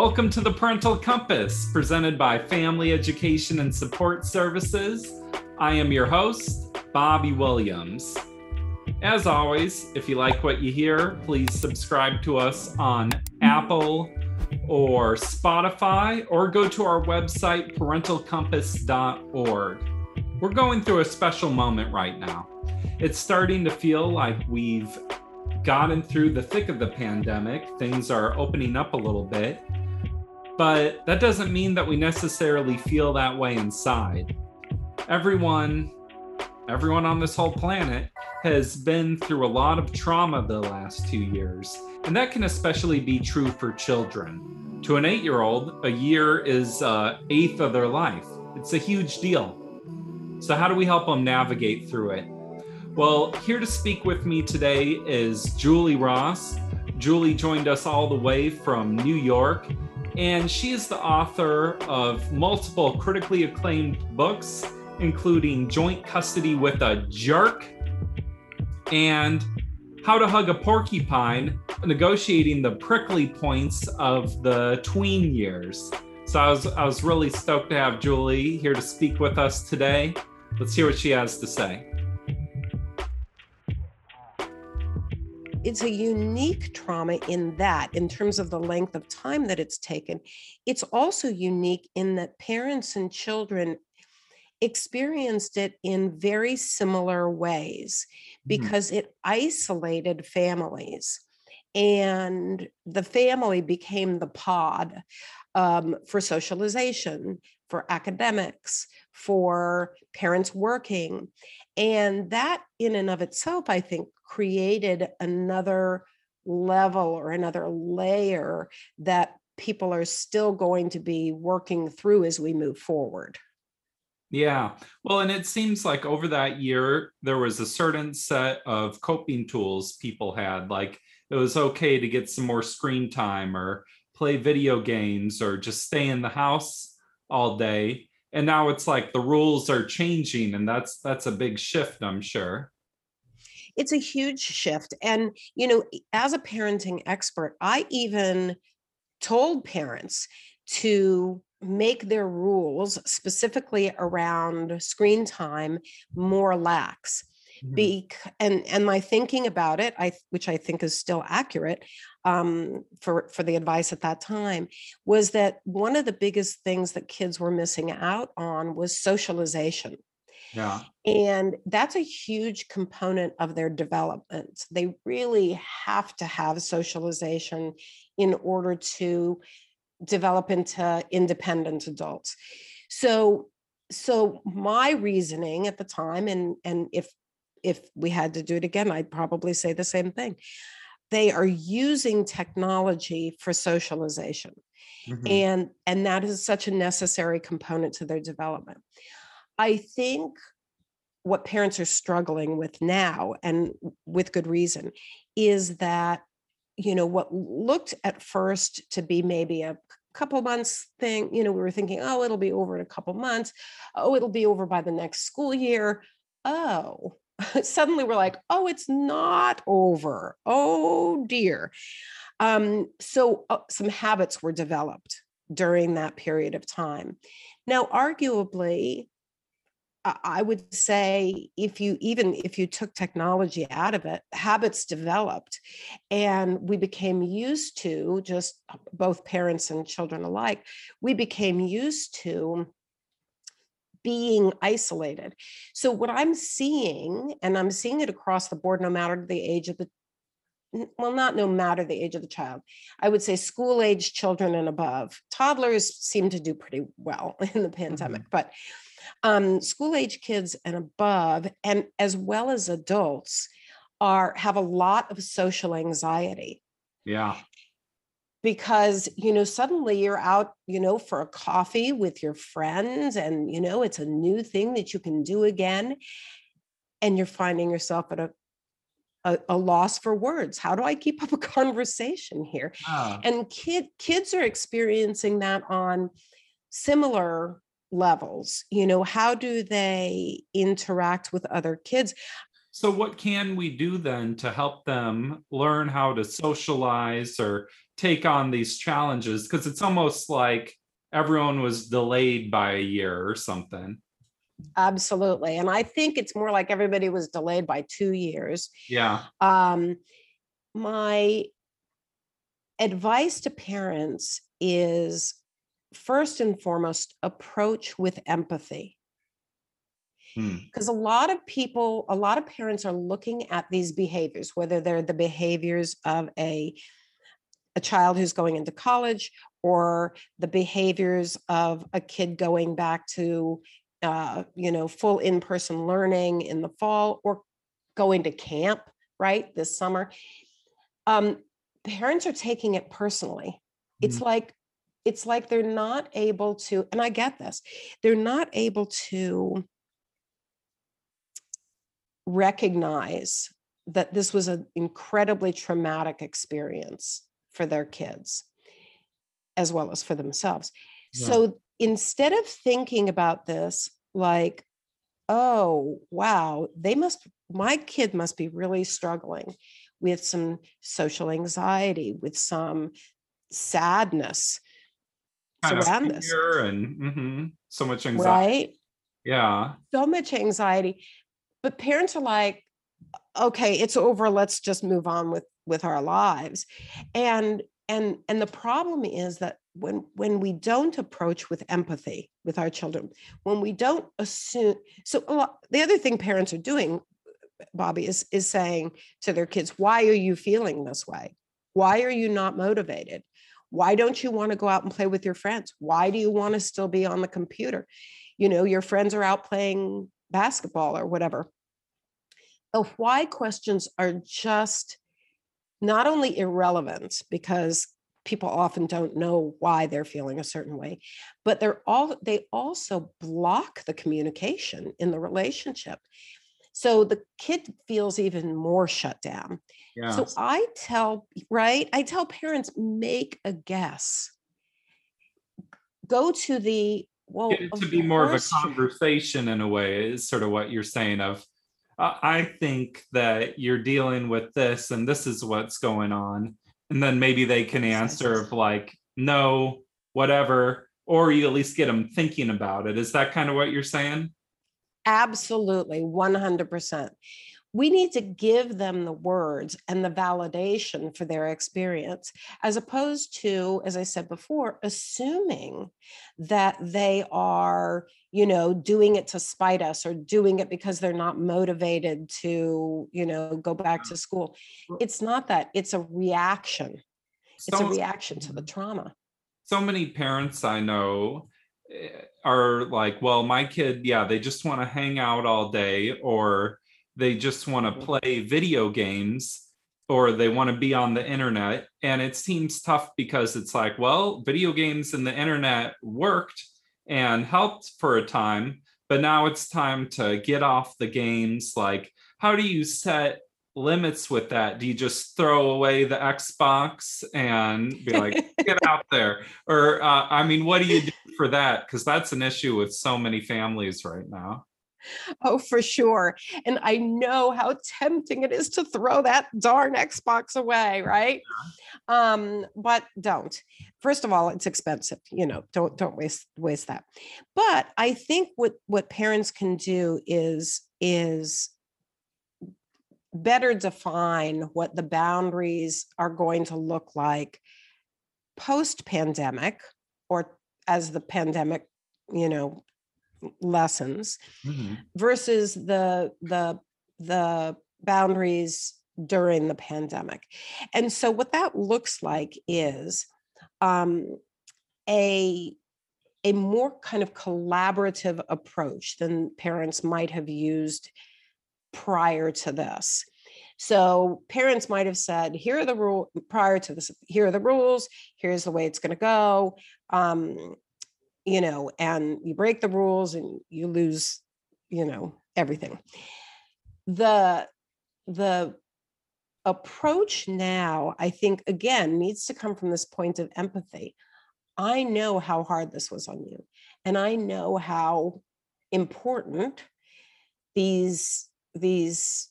Welcome to the Parental Compass, presented by Family Education and Support Services. I am your host, Bobby Williams. As always, if you like what you hear, please subscribe to us on Apple or Spotify, or go to our website, parentalcompass.org. We're going through a special moment right now. It's starting to feel like we've gotten through the thick of the pandemic. Things are opening up a little bit but that doesn't mean that we necessarily feel that way inside. Everyone, everyone on this whole planet has been through a lot of trauma the last two years, and that can especially be true for children. To an eight year old, a year is uh, eighth of their life. It's a huge deal. So, how do we help them navigate through it? Well, here to speak with me today is Julie Ross. Julie joined us all the way from New York and she is the author of multiple critically acclaimed books, including Joint Custody with a Jerk and How to Hug a Porcupine, negotiating the prickly points of the tween years. So I was I was really stoked to have Julie here to speak with us today. Let's hear what she has to say. It's a unique trauma in that, in terms of the length of time that it's taken. It's also unique in that parents and children experienced it in very similar ways mm-hmm. because mm-hmm. it isolated families and the family became the pod um, for socialization for academics for parents working and that in and of itself i think created another level or another layer that people are still going to be working through as we move forward. Yeah. Well, and it seems like over that year, there was a certain set of coping tools people had. Like it was okay to get some more screen time or play video games or just stay in the house all day. And now it's like the rules are changing and that's that's a big shift, I'm sure it's a huge shift. And, you know, as a parenting expert, I even told parents to make their rules specifically around screen time more lax. Mm-hmm. Be, and and my thinking about it, I which I think is still accurate um, for for the advice at that time, was that one of the biggest things that kids were missing out on was socialization. Yeah. And that's a huge component of their development. They really have to have socialization in order to develop into independent adults. So so my reasoning at the time and and if if we had to do it again I'd probably say the same thing. They are using technology for socialization. Mm-hmm. And and that is such a necessary component to their development. I think what parents are struggling with now, and with good reason, is that, you know, what looked at first to be maybe a couple months thing, you know, we were thinking, oh, it'll be over in a couple months. Oh, it'll be over by the next school year. Oh, suddenly we're like, oh, it's not over. Oh, dear. Um, so uh, some habits were developed during that period of time. Now, arguably, I would say if you even if you took technology out of it, habits developed and we became used to just uh, both parents and children alike, we became used to being isolated. So what I'm seeing, and I'm seeing it across the board, no matter the age of the well, not no matter the age of the child. I would say school age children and above. Toddlers seem to do pretty well in the pandemic, mm-hmm. but um, school age kids and above, and as well as adults, are have a lot of social anxiety. Yeah. Because you know suddenly you're out you know for a coffee with your friends and you know it's a new thing that you can do again and you're finding yourself at a a, a loss for words. How do i keep up a conversation here? Ah, and kid kids are experiencing that on similar levels you know how do they interact with other kids? So, what can we do then to help them learn how to socialize or take on these challenges? Because it's almost like everyone was delayed by a year or something. absolutely and i think it's more like everybody was delayed by two years Yeah. um, my advice to parents is first and foremost approach with empathy Hmm. because a lot of people a lot of parents are looking at these behaviors whether they're the behaviors of a a child who's going into college or the behaviors of a kid going back to uh, you know full in-person learning in the fall or going to camp right this summer um, parents are taking it personally. It's like it's like they're not able to and i get this they're not able to recognize that this was an incredibly traumatic experience for their kids as well as for themselves. Yeah. So instead of thinking about this like, oh, wow, they must, my kid must be really struggling with some social anxiety, with some sadness Kind of this, fear and mhm, so much anxiety. right? Yeah. so much anxiety but parents are like okay it's over let's just move on with with our lives and and and the problem is that when when we don't approach with empathy with our children when we don't assume so lot, the other thing parents are doing bobby is is saying to their kids why are you feeling this way? Why are you not motivated? Why don't you want to go out and play with your friends? Why do you want to still be on the computer? You know your friends are out playing basketball or whatever. The why questions are just not only irrelevant because people often don't know why they're feeling a certain way but they're all they also block the communication in the relationship so the kid feels even more shut down Yeah. so I tell, right? I tell parents make a guess. Go to the well. To be more of a conversation in a way is sort of what you're saying of "I- i think that you're dealing with this and this is what's going on. And then maybe they can answer of like no whatever or you at least get them thinking about it. Is that kind of what you're saying? Absolutely, 100%. We need to give them the words and the validation for their experience, as opposed to, as I said before, assuming that they are, you know, doing it to spite us or doing it because they're not motivated to, you know, go back to school. It's not that, it's a reaction. It's a reaction to the trauma. so many parents I know eh, are like, well, my kid, yeah, they just want to hang out all day, or they just want to play video games, or they want to be on the internet. And it seems tough because it's like, well, video games and the internet worked and helped for a time, but now it's time to get off the games. Like, how do you set limits with that? Do you just throw away the Xbox and be like, get out there? Or, uh, I mean, what do you do for that? Because that's an issue with so many families right now. Oh, for sure. And I know how tempting it is to throw that darn Xbox away, right? Um, but don't. First of all, it's expensive, you know, don't don't waste waste that. But I think what what parents can do is is better define what the boundaries are going to look like post pandemic or as the pandemic, you know, lessens versus the the the boundaries during the pandemic. And so what that looks like is um, a a more kind of collaborative approach than parents might have used prior to this. So parents might have said, here are the rule prior to this, here are the rules, here's the way it's going to go. Um, you know, and you break the rules and you lose, you know, everything. The the approach now, I think, again, needs to come from this point of empathy. I know how hard this was on you, and I know how important these these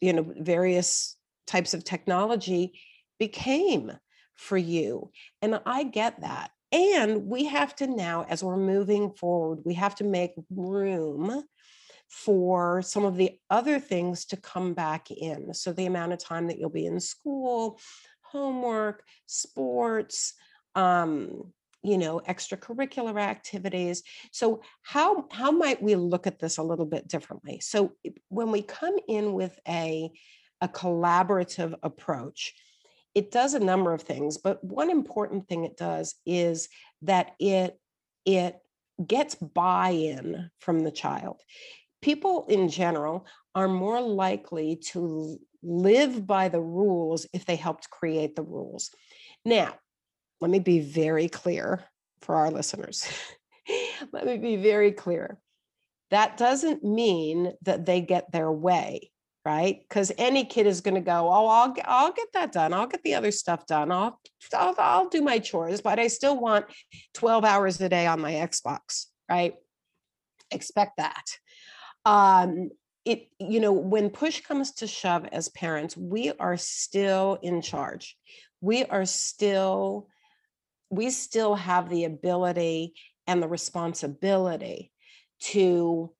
you know various types of technology became for you and i get that and we have to now as we're moving forward we have to make room for some of the other things to come back in. So, the amount of time that you'll be in school, homework, sports, um, you know extracurricular activities so how how might we look at this a little bit differently so when we come in with a a collaborative approach it does a number of things but one important thing it does is that it it gets buy-in from the child people in general are more likely to live by the rules if they helped create the rules. Now, let me be very clear for our listeners. let me be very clear. That doesn't mean that they get their way, right? Because any kid is going to go, oh, I'll I'll get that done. I'll get the other stuff done. I'll, I'll I'll do my chores, but I still want 12 hours a day on my Xbox, right? Expect that um, it you know when push comes to shove as parents we are still in charge we are still we still have the ability and the responsibility to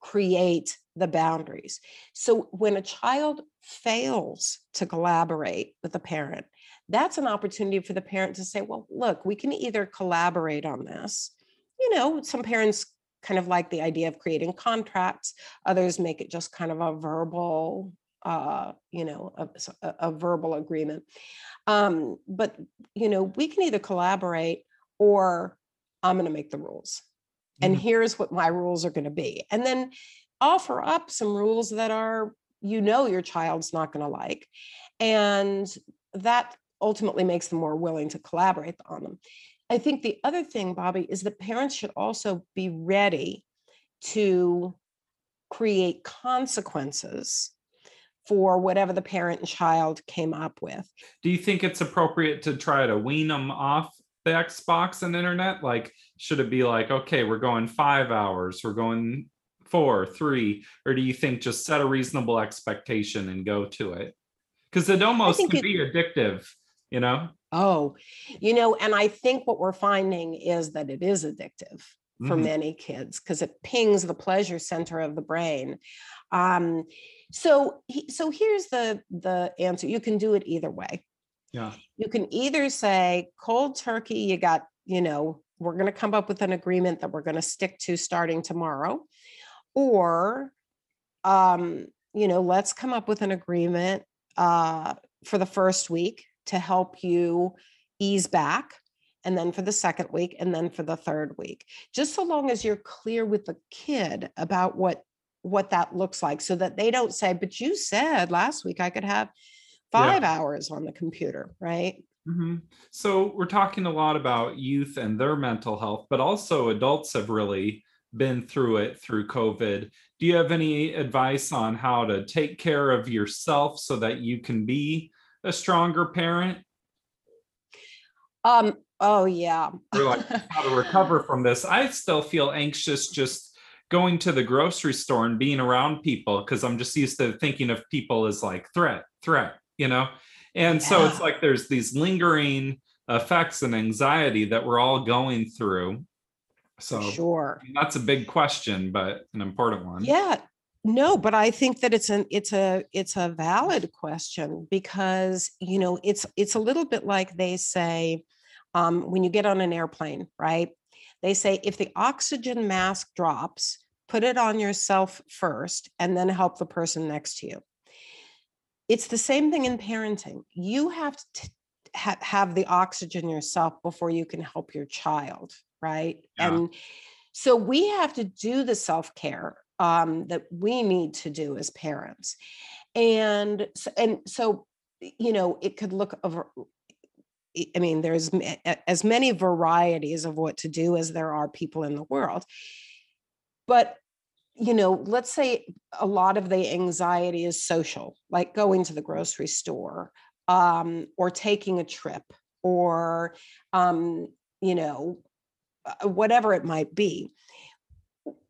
create the boundaries so when a child fails to collaborate with a parent that's an opportunity for the parent to say well look we can either collaborate on this you know some parents kind of like the idea of creating contracts. Others make it just kind of a verbal, uh, you know, a, a verbal agreement. Um, but you know, we can either collaborate or I'm going to make the rules, and mm-hmm. here's what my rules are going to be, and then offer up some rules that are you know your child's not going to like, and that ultimately makes them more willing to collaborate on them. I think the other thing, Bobby, is that parents should also be ready to create consequences for whatever the parent and child came up with. Do you think it's appropriate to try to wean them off the Xbox and internet? Like, should it be like, okay, we're going five hours, we're going four, three, or do you think just set a reasonable expectation and go to it? Because it almost can it, be addictive, you know? Oh, you know, and I think what we're finding is that it is addictive for mm-hmm. many kids because it pings the pleasure center of the brain. Um, so, so here's the the answer. You can do it either way. Yeah. You can either say cold turkey. You got, you know, we're going to come up with an agreement that we're going to stick to starting tomorrow, or, um, you know, let's come up with an agreement uh, for the first week to help you ease back and then for the second week and then for the third week just so long as you're clear with the kid about what what that looks like so that they don't say but you said last week i could have five yeah. hours on the computer right mm-hmm. so we're talking a lot about youth and their mental health but also adults have really been through it through covid do you have any advice on how to take care of yourself so that you can be a stronger parent? Um, oh yeah. or like how to recover from this. I still feel anxious just going to the grocery store and being around people because I'm just used to thinking of people as like threat, threat, you know? And yeah. so it's like there's these lingering effects and anxiety that we're all going through. So sure. That's a big question, but an important one. Yeah. No but i think that it's an it's a it's a valid question because you know it's it's a little bit like they say um, when you get on an airplane right? They say if the oxygen mask drops put it on yourself first and then help the person next to you. It's the same thing in parenting. You have to ha- have the oxygen yourself before you can help your child right yeah. and so we have to do the self-care um, that we need to do as parents. and so, and so you know it could look over i mean there's as many varieties of what to do as there are people in the world but you know let's say a lot of the anxiety is social like going to the grocery store um, or taking a trip or um, you know whatever it might be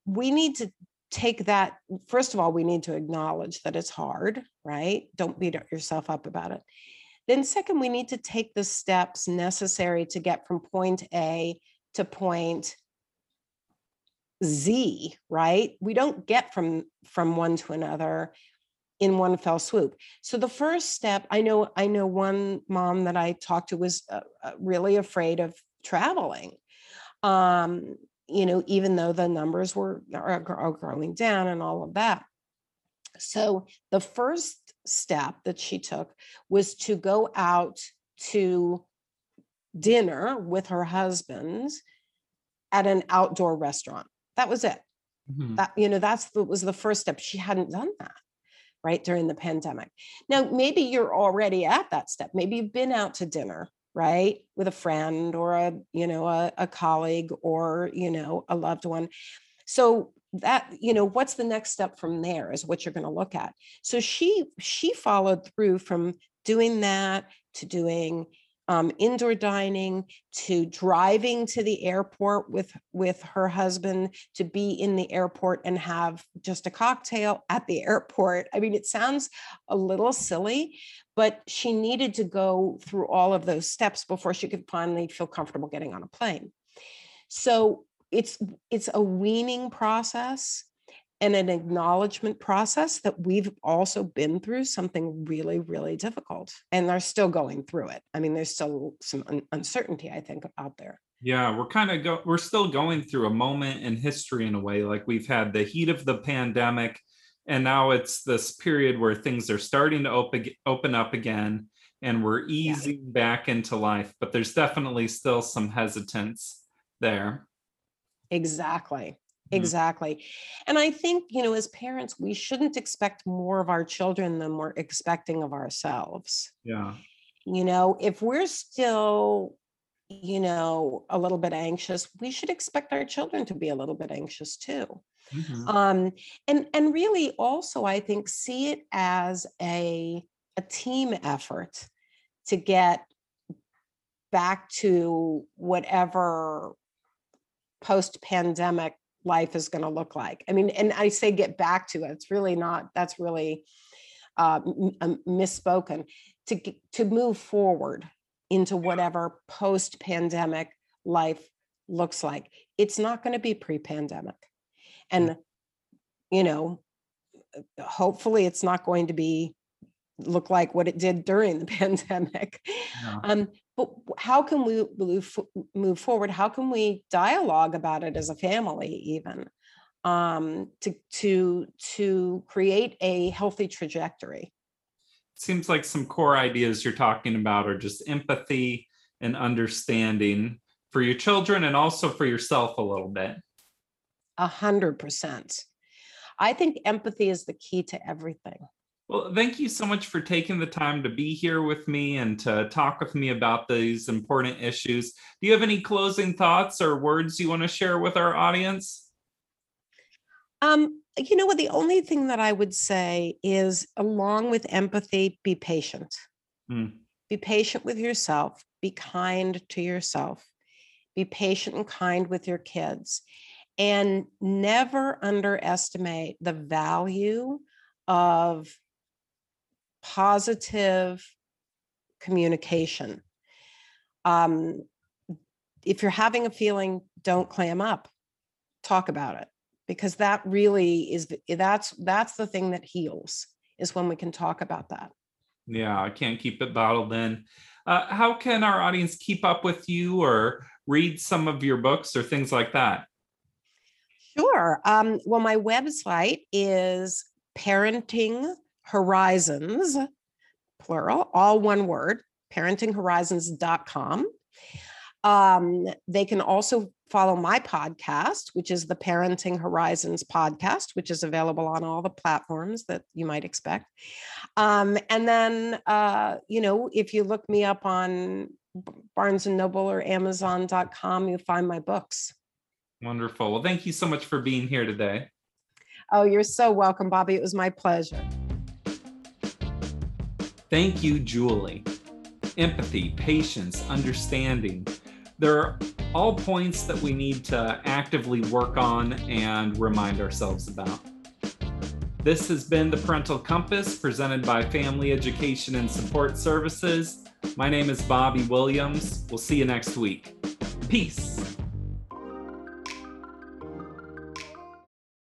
we need to take that first of all we need to acknowledge that it's hard right? Don't beat yourself up about it. Then second we need to take the steps necessary to get from point a to point z right? We don't get from from one to another in one fell swoop. So the first step i know i know one mom that i talked to was uh, uh really afraid of traveling um you know, even though the numbers were are, are growing down and all of that. So the first step that she took was to go out to dinner with her husband at an outdoor restaurant. That was it. Mm-hmm. That you know, that's the, was the first step. She hadn't done that right during the pandemic. Now, maybe you're already at that step. Maybe you've been out to dinner right with a friend or a you know a, a colleague or you know a loved one. So that you know what's the next step from there is what you're going to look at. So she she followed through from doing that to doing um, indoor dining to driving to the airport with with her husband to be in the airport and have just a cocktail at the airport. I mean it sounds a little silly but she needed to go through all of those steps before she could finally feel comfortable getting on a plane so it's it's a weaning process and an acknowledgement process that we've also been through something really, really difficult and are still going through it. I mean, there's still some un- uncertainty, I think, out there. Yeah, we're kind of go we're still going through a moment in history in a way. Like we've had the heat of the pandemic, and now it's this period where things are starting to open open up again, and we're easing yeah. back into life. But there's definitely still some hesitance there. Exactly. Mm-hmm. Exactly. And I think, you know, as parents, we shouldn't expect more of our children than we're expecting of ourselves. Yeah. You know, if we're still, you know, a little bit anxious, we should expect our children to be a little bit anxious too. Mm-hmm. Um, and and really also I think see it as a a team effort to get back to whatever post pandemic life is going to look like. I mean, and I say get back to it. It's really not, that's really uh, m- misspoken. To, to move forward into whatever post pandemic life looks like. It's not going to be pre pandemic. And, you know, hopefully it's not going to be look like what it did during the pandemic. Yeah. Um, but how can we move, move forward? How can we dialogue about it as a family, even um, to to to create a healthy trajectory? Seems like some core ideas you're talking about are just empathy and understanding for your children and also for yourself a little bit. A hundred percent. I think empathy is the key to everything. Well, thank you so much for taking the time to be here with me and to talk with me about these important issues. Do you have any closing thoughts or words you want to share with our audience? Um, you know what? The only thing that I would say is, along with empathy, be patient. Mm. Be patient with yourself. Be kind to yourself. Be patient and kind with your kids. And never underestimate the value of positive communication. Um, if you're having a feeling, don't clam up. Talk about it because that really is that's that's the thing that heals is when we can talk about that. Yeah, I can't keep it bottled in. Uh, how can our audience keep up with you or read some of your books or things like that? Sure. Um, well, my website is parenting Horizons, plural, all one word, parentinghorizons.com. Um, they can also follow my podcast, which is the Parenting Horizons podcast, which is available on all the platforms that you might expect. Um, and then, uh, you know, if you look me up on Barnes and Noble or Amazon.com, you'll find my books. Wonderful. Well, thank you so much for being here today. Oh, you're so welcome, Bobby. It was my pleasure. Thank you, Julie. Empathy, patience, understanding. They're all points that we need to actively work on and remind ourselves about. This has been the Parental Compass presented by Family Education and Support Services. My name is Bobby Williams. We'll see you next week. Peace.